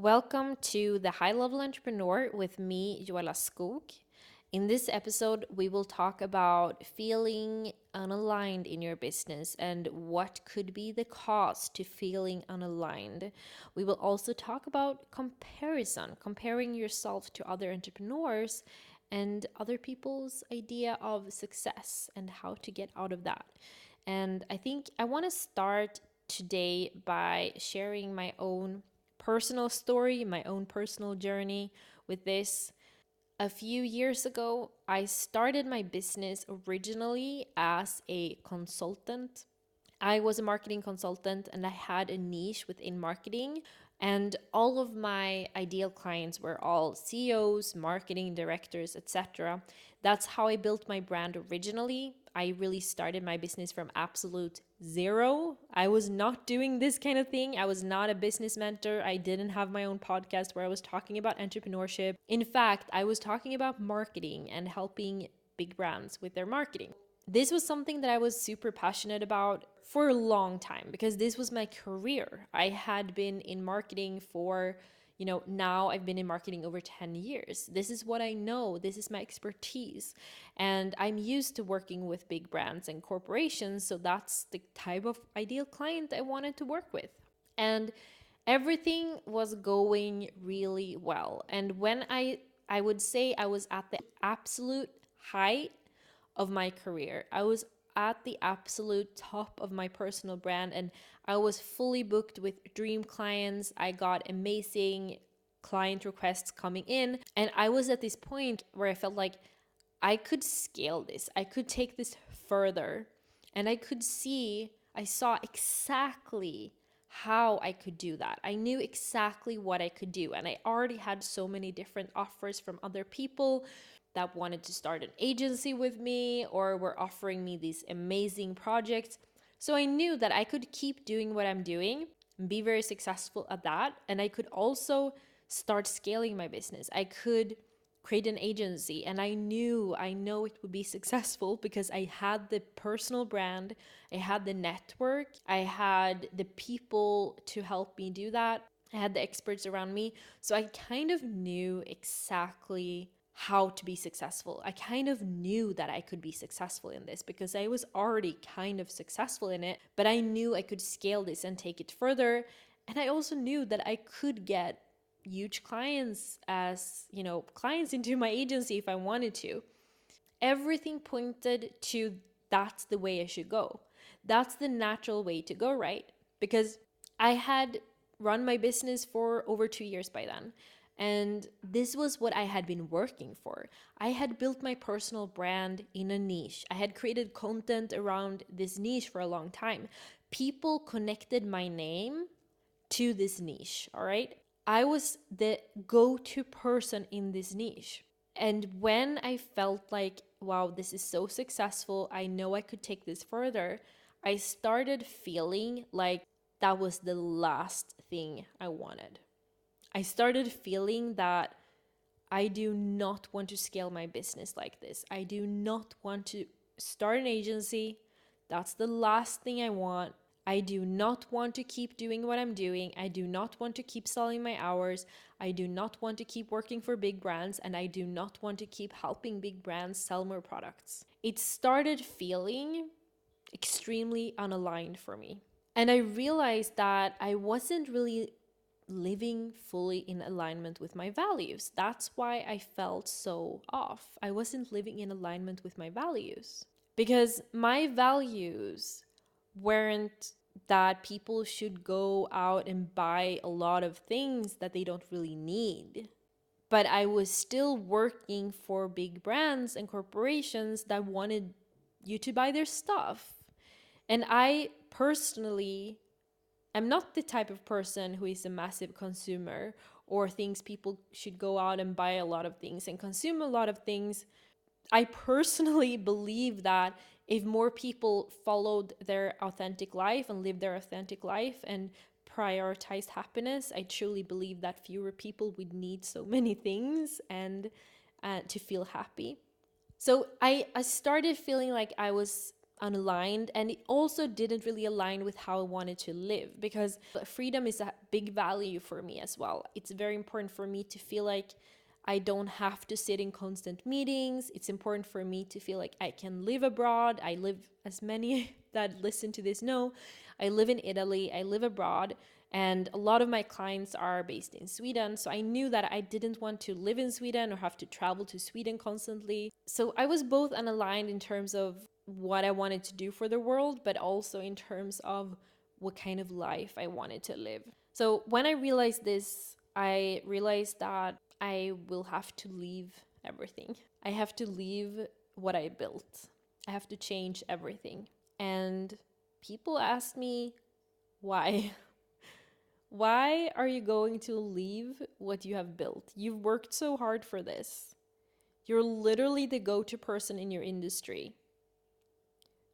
Welcome to the High Level Entrepreneur with me, Joella Skoogh. In this episode, we will talk about feeling unaligned in your business and what could be the cause to feeling unaligned. We will also talk about comparison, comparing yourself to other entrepreneurs and other people's idea of success and how to get out of that. And I think I want to start today by sharing my own personal story, my own personal journey with this. A few years ago, I started my business originally as a consultant. I was a marketing consultant and I had a niche within marketing. And all of my ideal clients were all CEOs, marketing directors, etc. That's how I built my brand originally. I really started my business from absolute zero. I was not doing this kind of thing. I was not a business mentor. I didn't have my own podcast where I was talking about entrepreneurship. In fact, I was talking about marketing and helping big brands with their marketing. This was something that I was super passionate about for a long time because this was my career. I had been in marketing for you know, now I've been in marketing over 10 years. This is what I know, this is my expertise. And I'm used to working with big brands and corporations, so that's the type of ideal client I wanted to work with. And everything was going really well. And when I I would say I was at the absolute height of my career. I was at the absolute top of my personal brand and I was fully booked with dream clients. I got amazing client requests coming in. And I was at this point where I felt like I could scale this, I could take this further. And I could see, I saw exactly how I could do that. I knew exactly what I could do. And I already had so many different offers from other people that wanted to start an agency with me or were offering me these amazing projects. So I knew that I could keep doing what I'm doing and be very successful at that. And I could also start scaling my business. I could create an agency and I knew I know it would be successful because I had the personal brand, I had the network, I had the people to help me do that. I had the experts around me. So I kind of knew exactly how to be successful. I kind of knew that I could be successful in this because I was already kind of successful in it, but I knew I could scale this and take it further. And I also knew that I could get huge clients as, you know, clients into my agency if I wanted to. Everything pointed to that's the way I should go. That's the natural way to go, right? Because I had run my business for over 2 years by then. And this was what I had been working for. I had built my personal brand in a niche. I had created content around this niche for a long time. People connected my name to this niche, all right? I was the go to person in this niche. And when I felt like, wow, this is so successful, I know I could take this further, I started feeling like that was the last thing I wanted. I started feeling that I do not want to scale my business like this. I do not want to start an agency. That's the last thing I want. I do not want to keep doing what I'm doing. I do not want to keep selling my hours. I do not want to keep working for big brands. And I do not want to keep helping big brands sell more products. It started feeling extremely unaligned for me. And I realized that I wasn't really living fully in alignment with my values. That's why I felt so off. I wasn't living in alignment with my values because my values weren't that people should go out and buy a lot of things that they don't really need. But I was still working for big brands and corporations that wanted you to buy their stuff. And I personally I'm not the type of person who is a massive consumer or thinks people should go out and buy a lot of things and consume a lot of things. I personally believe that if more people followed their authentic life and lived their authentic life and prioritized happiness, I truly believe that fewer people would need so many things and uh, to feel happy. So I, I started feeling like I was unaligned and it also didn't really align with how I wanted to live because freedom is a big value for me as well. It's very important for me to feel like I don't have to sit in constant meetings. It's important for me to feel like I can live abroad. I live, as many that listen to this know, I live in Italy, I live abroad, and a lot of my clients are based in Sweden. So I knew that I didn't want to live in Sweden or have to travel to Sweden constantly. So I was both unaligned in terms of what I wanted to do for the world, but also in terms of what kind of life I wanted to live. So when I realized this, I realized that I will have to leave everything. I have to leave what I built. I have to change everything. And people ask me, why? why are you going to leave what you have built? You've worked so hard for this. You're literally the go to person in your industry.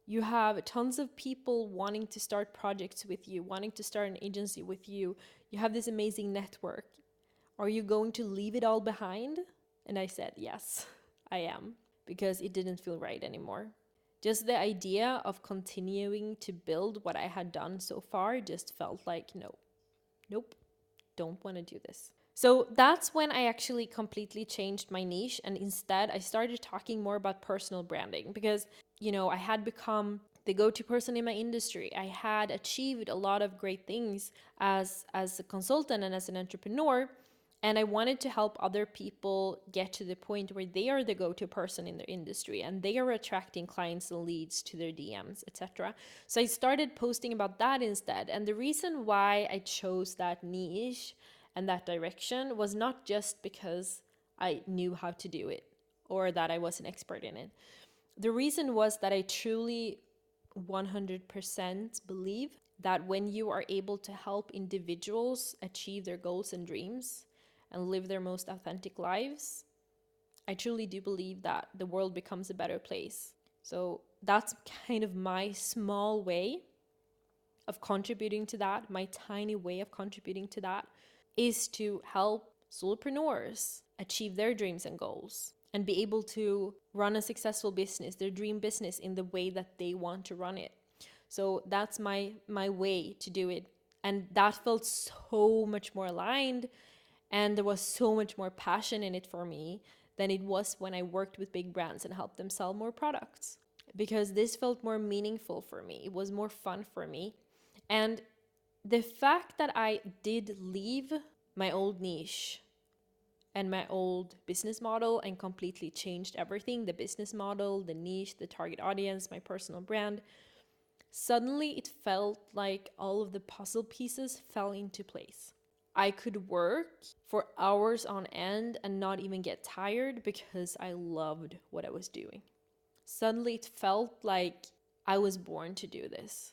You have tons of people wanting to start projects with you, wanting to start an agency with you. You have this amazing network. Are you going to leave it all behind? And I said, Yes, I am, because it didn't feel right anymore. Just the idea of continuing to build what I had done so far just felt like, no, nope, don't want to do this. So that's when I actually completely changed my niche and instead I started talking more about personal branding because, you know, I had become the go-to person in my industry. I had achieved a lot of great things as as a consultant and as an entrepreneur, and I wanted to help other people get to the point where they are the go-to person in their industry and they are attracting clients and leads to their DMs, etc. So I started posting about that instead. And the reason why I chose that niche and that direction was not just because I knew how to do it or that I was an expert in it. The reason was that I truly 100% believe that when you are able to help individuals achieve their goals and dreams and live their most authentic lives, I truly do believe that the world becomes a better place. So that's kind of my small way of contributing to that, my tiny way of contributing to that is to help solopreneurs achieve their dreams and goals and be able to run a successful business, their dream business in the way that they want to run it. So that's my my way to do it. And that felt so much more aligned and there was so much more passion in it for me than it was when I worked with big brands and helped them sell more products. Because this felt more meaningful for me. It was more fun for me. And the fact that I did leave my old niche and my old business model and completely changed everything the business model, the niche, the target audience, my personal brand suddenly it felt like all of the puzzle pieces fell into place. I could work for hours on end and not even get tired because I loved what I was doing. Suddenly it felt like I was born to do this.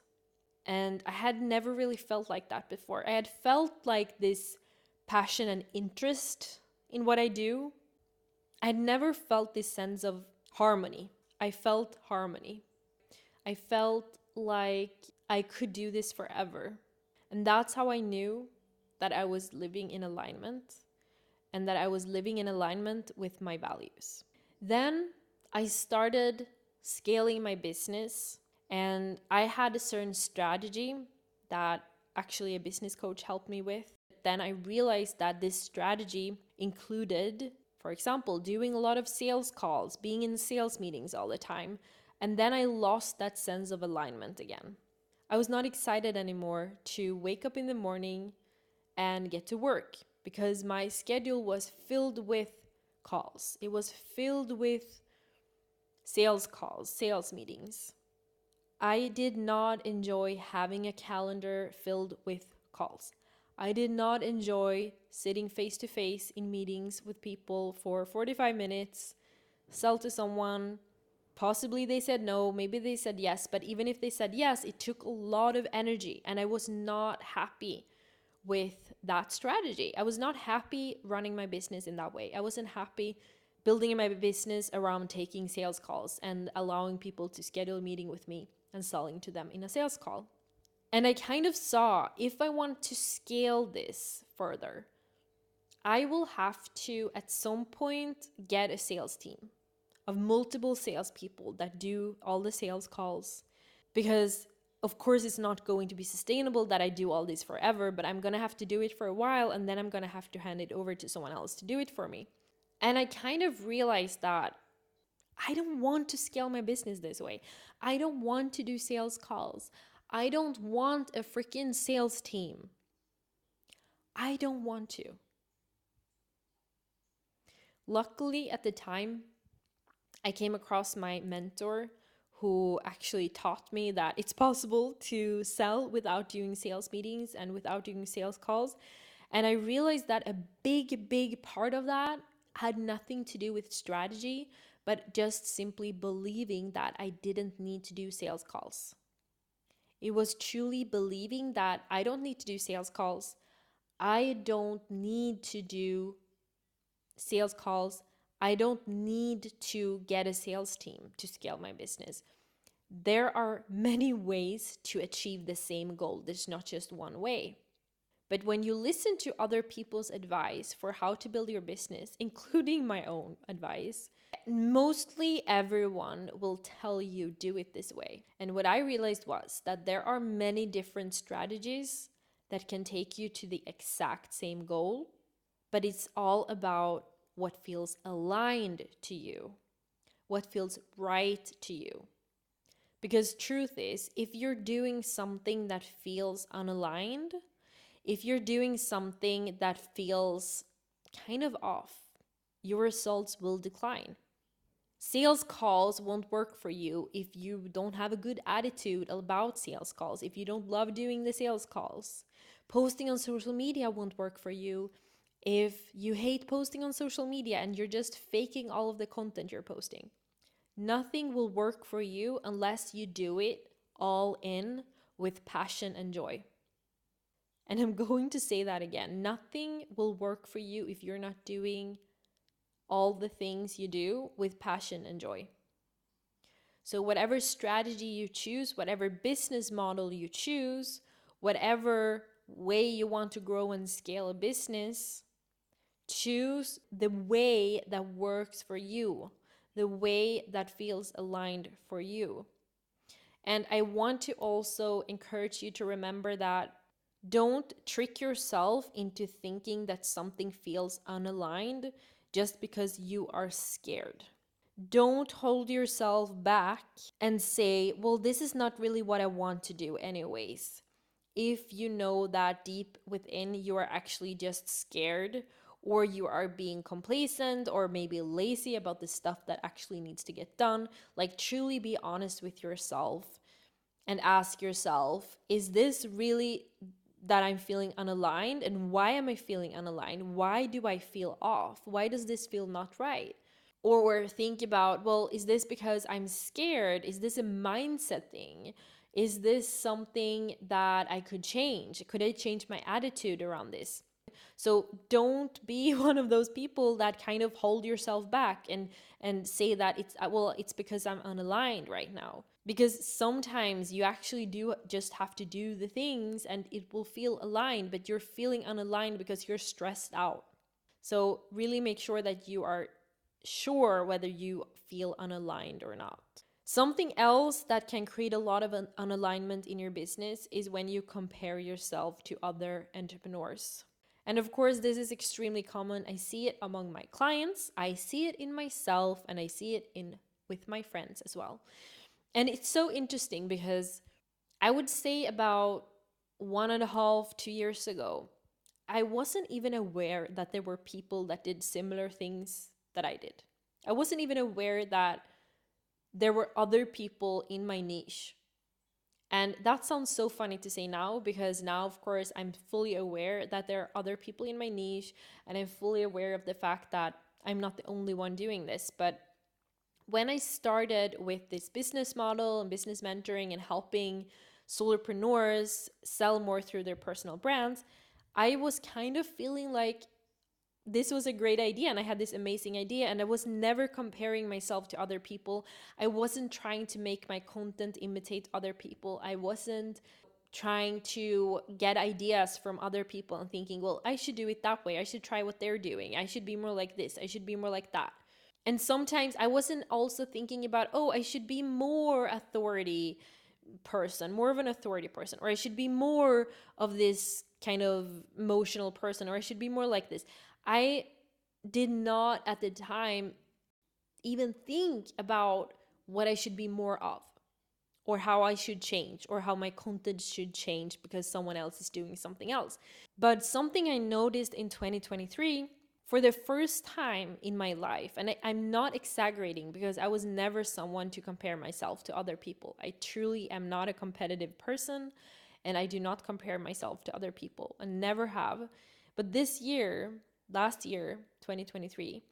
And I had never really felt like that before. I had felt like this passion and interest in what I do. I had never felt this sense of harmony. I felt harmony. I felt like I could do this forever. And that's how I knew that I was living in alignment and that I was living in alignment with my values. Then I started scaling my business and I had a certain strategy that actually a business coach helped me with. Then I realized that this strategy included, for example, doing a lot of sales calls, being in sales meetings all the time. And then I lost that sense of alignment again. I was not excited anymore to wake up in the morning and get to work because my schedule was filled with calls. It was filled with sales calls, sales meetings. I did not enjoy having a calendar filled with calls. I did not enjoy sitting face to face in meetings with people for 45 minutes, sell to someone. Possibly they said no, maybe they said yes, but even if they said yes, it took a lot of energy and I was not happy with that strategy. I was not happy running my business in that way. I wasn't happy building my business around taking sales calls and allowing people to schedule a meeting with me and selling to them in a sales call. And I kind of saw if I want to scale this further, I will have to at some point get a sales team. of multiple salespeople that do all the sales calls because of course it's not going to be sustainable that I do all this forever, but I'm going to have to do it for a while and then I'm going to have to hand it over to someone else to do it for me. And I kind of realized that I don't want to scale my business this way. I don't want to do sales calls. I don't want a freaking sales team. I don't want to. Luckily, at the time, I came across my mentor who actually taught me that it's possible to sell without doing sales meetings and without doing sales calls. And I realized that a big, big part of that had nothing to do with strategy, but just simply believing that I didn't need to do sales calls. It was truly believing that I don't need to do sales calls. I don't need to do sales calls. I don't need to get a sales team to scale my business. There are many ways to achieve the same goal. There's not just one way. But when you listen to other people's advice for how to build your business, including my own advice, mostly everyone will tell you do it this way. And what I realized was that there are many different strategies that can take you to the exact same goal, but it's all about what feels aligned to you, what feels right to you. Because truth is, if you're doing something that feels unaligned, if you're doing something that feels kind of off, your results will decline. Sales calls won't work for you if you don't have a good attitude about sales calls, if you don't love doing the sales calls. Posting on social media won't work for you if you hate posting on social media and you're just faking all of the content you're posting. Nothing will work for you unless you do it all in with passion and joy. And I'm going to say that again. Nothing will work for you if you're not doing all the things you do with passion and joy. So, whatever strategy you choose, whatever business model you choose, whatever way you want to grow and scale a business, choose the way that works for you, the way that feels aligned for you. And I want to also encourage you to remember that don't trick yourself into thinking that something feels unaligned just because you are scared. Don't hold yourself back and say, well, this is not really what I want to do, anyways. If you know that deep within you are actually just scared, or you are being complacent, or maybe lazy about the stuff that actually needs to get done, like truly be honest with yourself and ask yourself, is this really that I'm feeling unaligned and why am I feeling unaligned? Why do I feel off? Why does this feel not right? Or think about, well, is this because I'm scared? Is this a mindset thing? Is this something that I could change? Could I change my attitude around this? So don't be one of those people that kind of hold yourself back and and say that it's uh, well, it's because I'm unaligned right now because sometimes you actually do just have to do the things and it will feel aligned but you're feeling unaligned because you're stressed out. So really make sure that you are sure whether you feel unaligned or not. Something else that can create a lot of un- unalignment in your business is when you compare yourself to other entrepreneurs. And of course this is extremely common. I see it among my clients i see it in myself and i see it in with my friends as well and it's so interesting because I would say about one and a half, two years ago, I wasn't even aware that there were people that did similar things that I did. I wasn't even aware that there were other people in my niche. And that sounds so funny to say now because now, of course, I'm fully aware that there are other people in my niche and I'm fully aware of the fact that I'm not the only one doing this. But when I started with this business model and business mentoring and helping solopreneurs sell more through their personal brands, I was kind of feeling like this was a great idea and I had this amazing idea and I was never comparing myself to other people. I wasn't trying to make my content imitate other people. I wasn't trying to get ideas from other people and thinking, well, I should do it that way. I should try what they're doing. I should be more like this. I should be more like that. And sometimes I wasn't also thinking about, oh, I should be more authority person, more of an authority person, or I should be more of this kind of emotional person, or I should be more like this. I did not at the time even think about what I should be more of, or how I should change, or how my content should change because someone else is doing something else. But something I noticed in 2023 for the first time in my life, and I, am not exaggerating because I was never someone to compare myself to other people. I truly am not a competitive person and I do not compare myself to other people and never have. But this year, last year, 2023,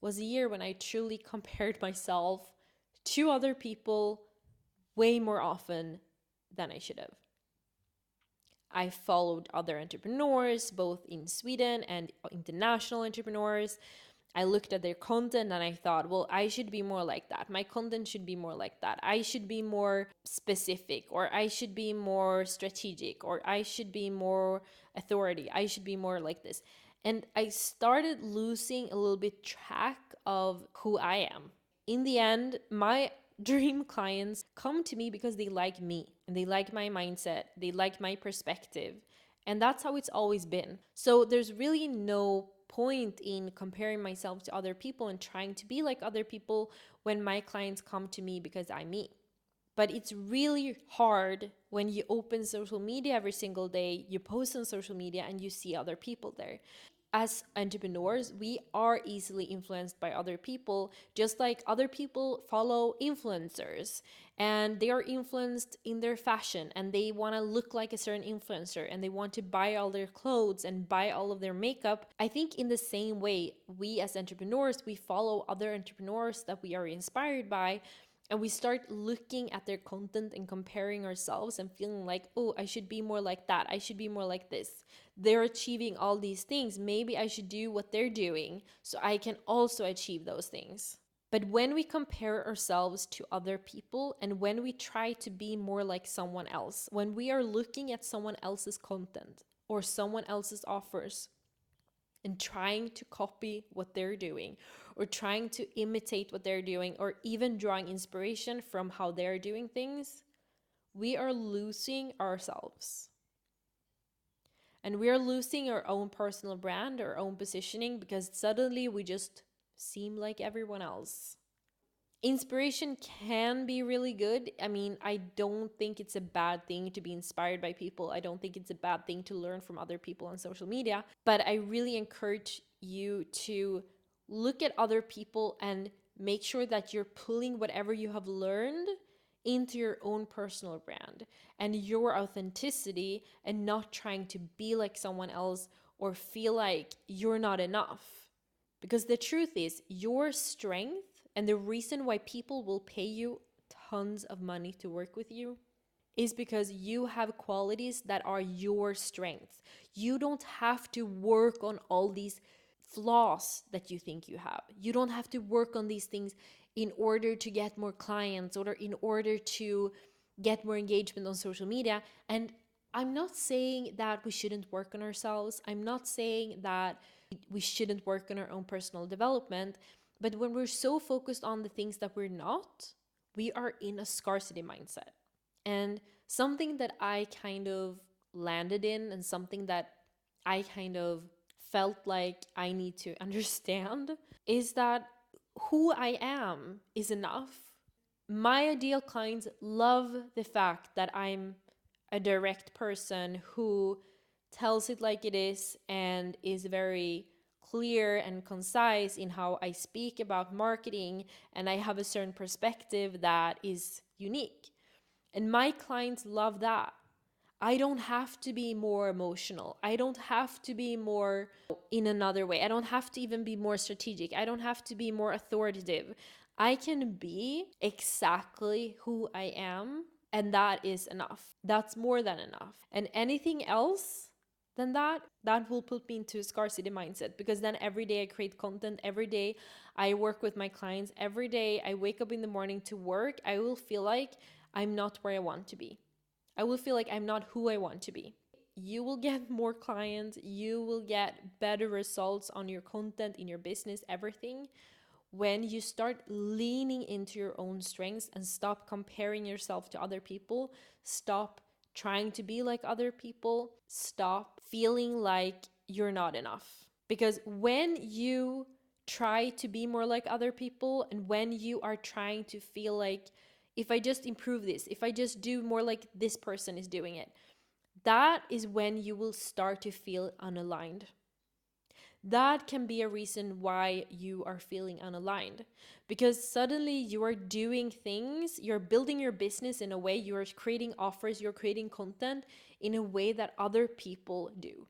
was a year when I truly compared myself to other people way more often than I should have. I followed other entrepreneurs, both in Sweden and international entrepreneurs. I looked at their content and I thought, well, I should be more like that. My content should be more like that. I should be more specific, or I should be more strategic, or I should be more authority. I should be more like this. And I started losing a little bit track of who I am. In the end, my dream clients come to me because they like me and they like my mindset, they like my perspective. And that's how it's always been. So there's really no point in comparing myself to other people and trying to be like other people when my clients come to me because I'm me. But it's really hard when you open social media every single day, you post on social media, and you see other people there as entrepreneurs, we are easily influenced by other people, just like other people follow influencers and they are influenced in their fashion and they want to look like a certain influencer and they want to buy all their clothes and buy all of their makeup. I think, in the same way, we as entrepreneurs, we follow other entrepreneurs that we are inspired by and we start looking at their content and comparing ourselves and feeling like, oh, I should be more like that. I should be more like this. They're achieving all these things. Maybe I should do what they're doing so I can also achieve those things. But when we compare ourselves to other people and when we try to be more like someone else, when we are looking at someone else's content or someone else's offers, and trying to copy what they're doing or trying to imitate what they're doing or even drawing inspiration from how they're doing things, we are losing ourselves. And we are losing our own personal brand, our own positioning, because suddenly we just seem like everyone else. Inspiration can be really good. I mean, I don't think it's a bad thing to be inspired by people. I don't think it's a bad thing to learn from other people on social media. But I really encourage you to look at other people and make sure that you're pulling whatever you have learned into your own personal brand and your authenticity and not trying to be like someone else or feel like you're not enough. Because the truth is, your strength and the reason why people will pay you tons of money to work with you is because you have qualities that are your strengths. You don't have to work on all these flaws that you think you have. You don't have to work on these things in order to get more clients or in order to get more engagement on social media. And I'm not saying that we shouldn't work on ourselves. I'm not saying that we shouldn't work on our own personal development. But when we're so focused on the things that we're not, we are in a scarcity mindset. And something that I kind of landed in and something that I kind of felt like I need to understand is that who I am is enough. My ideal clients love the fact that I'm a direct person who tells it like it is and is very clear and concise in how I speak about marketing and I have a certain perspective that is unique. And my clients love that. I don't have to be more emotional. I don't have to be more in another way. I don't have to even be more strategic. I don't have to be more authoritative. I can be exactly who I am, and that is enough. That's more than enough. And anything else than that, that will put me into a scarcity mindset because then every day I create content, every day I work with my clients, every day I wake up in the morning to work, I will feel like I'm not where I want to be I will feel like I'm not who I want to be. You will get more clients, you will get better results on your content, in your business, everything when you start leaning into your own strengths and stop comparing yourself to other people, stop trying to be like other people, stop feeling like you're not enough. Because when you try to be more like other people and when you are trying to feel like if I just improve this, if I just do more like this person is doing it, that is when you will start to feel unaligned. That can be a reason why you are feeling unaligned because suddenly you are doing things you're building your business in a way you're creating offers you're creating content in a way that other people do.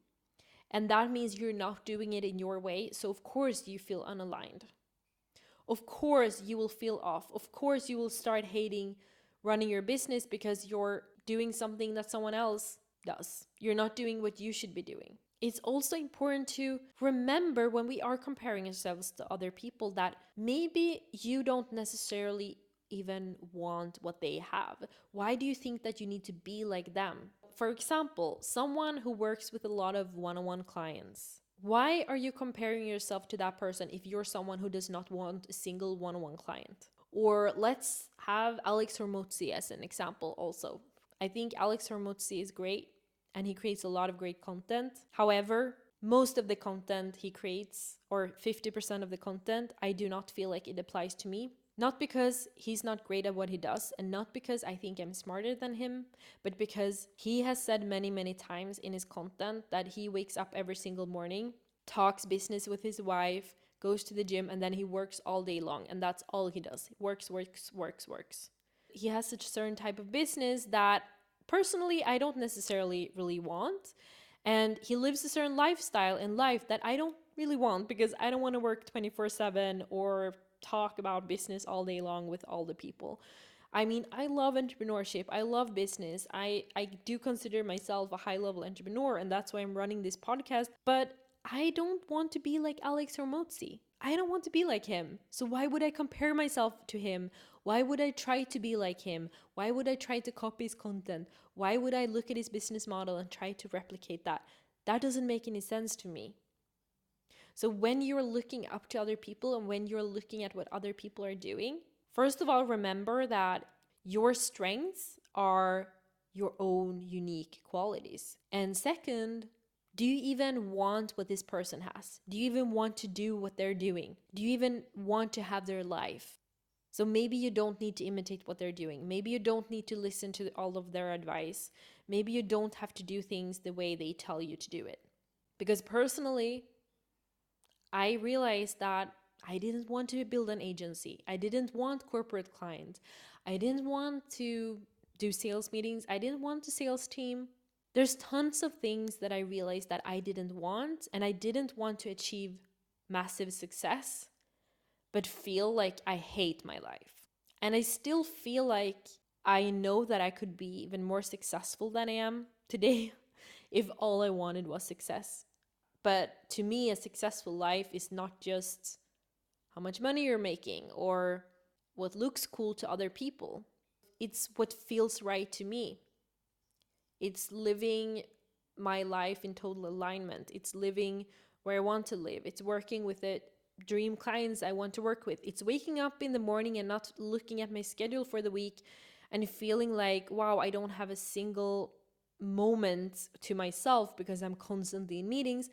And that means you're not doing it in your way so of course you feel unaligned of course you will feel off of course you will start hating running your business because you're doing something that someone else does you're not doing what you should be doing it's also important to remember when we are comparing ourselves to other people that maybe you don't necessarily even want what they have. Why do you think that you need to be like them? For example, someone who works with a lot of one on one clients. Why are you comparing yourself to that person if you're someone who does not want a single one on one client? Or let's have Alex Hormozi as an example also. I think Alex Hormozi is great and he creates a lot of great content. However, most of the content he creates, or 50% of the content, I do not feel like it applies to me. Not because he's not great at what he does, and not because I think I'm smarter than him, but because he has said many, many times in his content that he wakes up every single morning, talks business with his wife, goes to the gym, and then he works all day long. And that's all he does. Works, works, works, works. He has such a certain type of business that personally I don't necessarily really want. And he lives a certain lifestyle in life that I don't really want because I don't want to work 24 7 or talk about business all day long with all the people. I mean, I love entrepreneurship. I love business. I, I do consider myself a high level entrepreneur, and that's why I'm running this podcast. But I don't want to be like Alex Hormozi. I don't want to be like him. So why would I compare myself to him why would I try to be like him? Why would I try to copy his content? Why would I look at his business model and try to replicate that? That doesn't make any sense to me. So, when you're looking up to other people and when you're looking at what other people are doing, first of all, remember that your strengths are your own unique qualities. And second, do you even want what this person has? Do you even want to do what they're doing? Do you even want to have their life? So maybe you don't need to imitate what they're doing. Maybe you don't need to listen to all of their advice. Maybe you don't have to do things the way they tell you to do it. Because personally, I realized that I didn't want to build an agency. I didn't want corporate clients. I didn't want to do sales meetings. I didn't want a sales team. There's tons of things that I realized that I didn't want, and I didn't want to achieve massive success but feel like I hate my life. And I still feel like I know that I could be even more successful than I am today if all I wanted was success. But to me, a successful life is not just how much money you're making or what looks cool to other people. It's what feels right to me. It's living my life in total alignment. It's living where I want to live. It's working with it dream clients I want to work with. It's waking up in the morning and not looking at my schedule for the week and feeling like, wow, I don't have a single moment to myself because I'm constantly in meetings.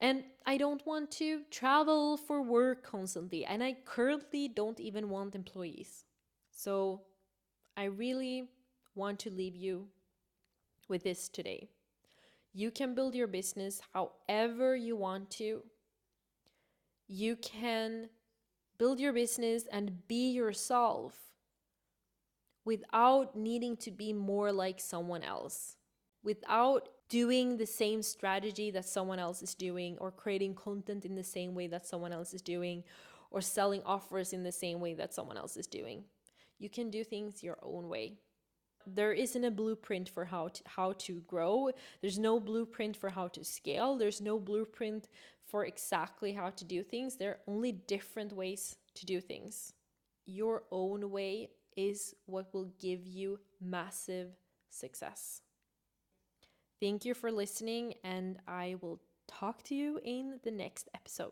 And I don't want to travel for work constantly. And I currently don't even want employees. So I really want to leave you with this today. You can build your business however you want to you can build your business and be yourself without needing to be more like someone else, without doing the same strategy that someone else is doing, or creating content in the same way that someone else is doing, or selling offers in the same way that someone else is doing. You can do things your own way. There isn't a blueprint for how to, how to grow. There's no blueprint for how to scale. There's no blueprint for exactly how to do things. There are only different ways to do things. Your own way is what will give you massive success. Thank you for listening, and I will talk to you in the next episode.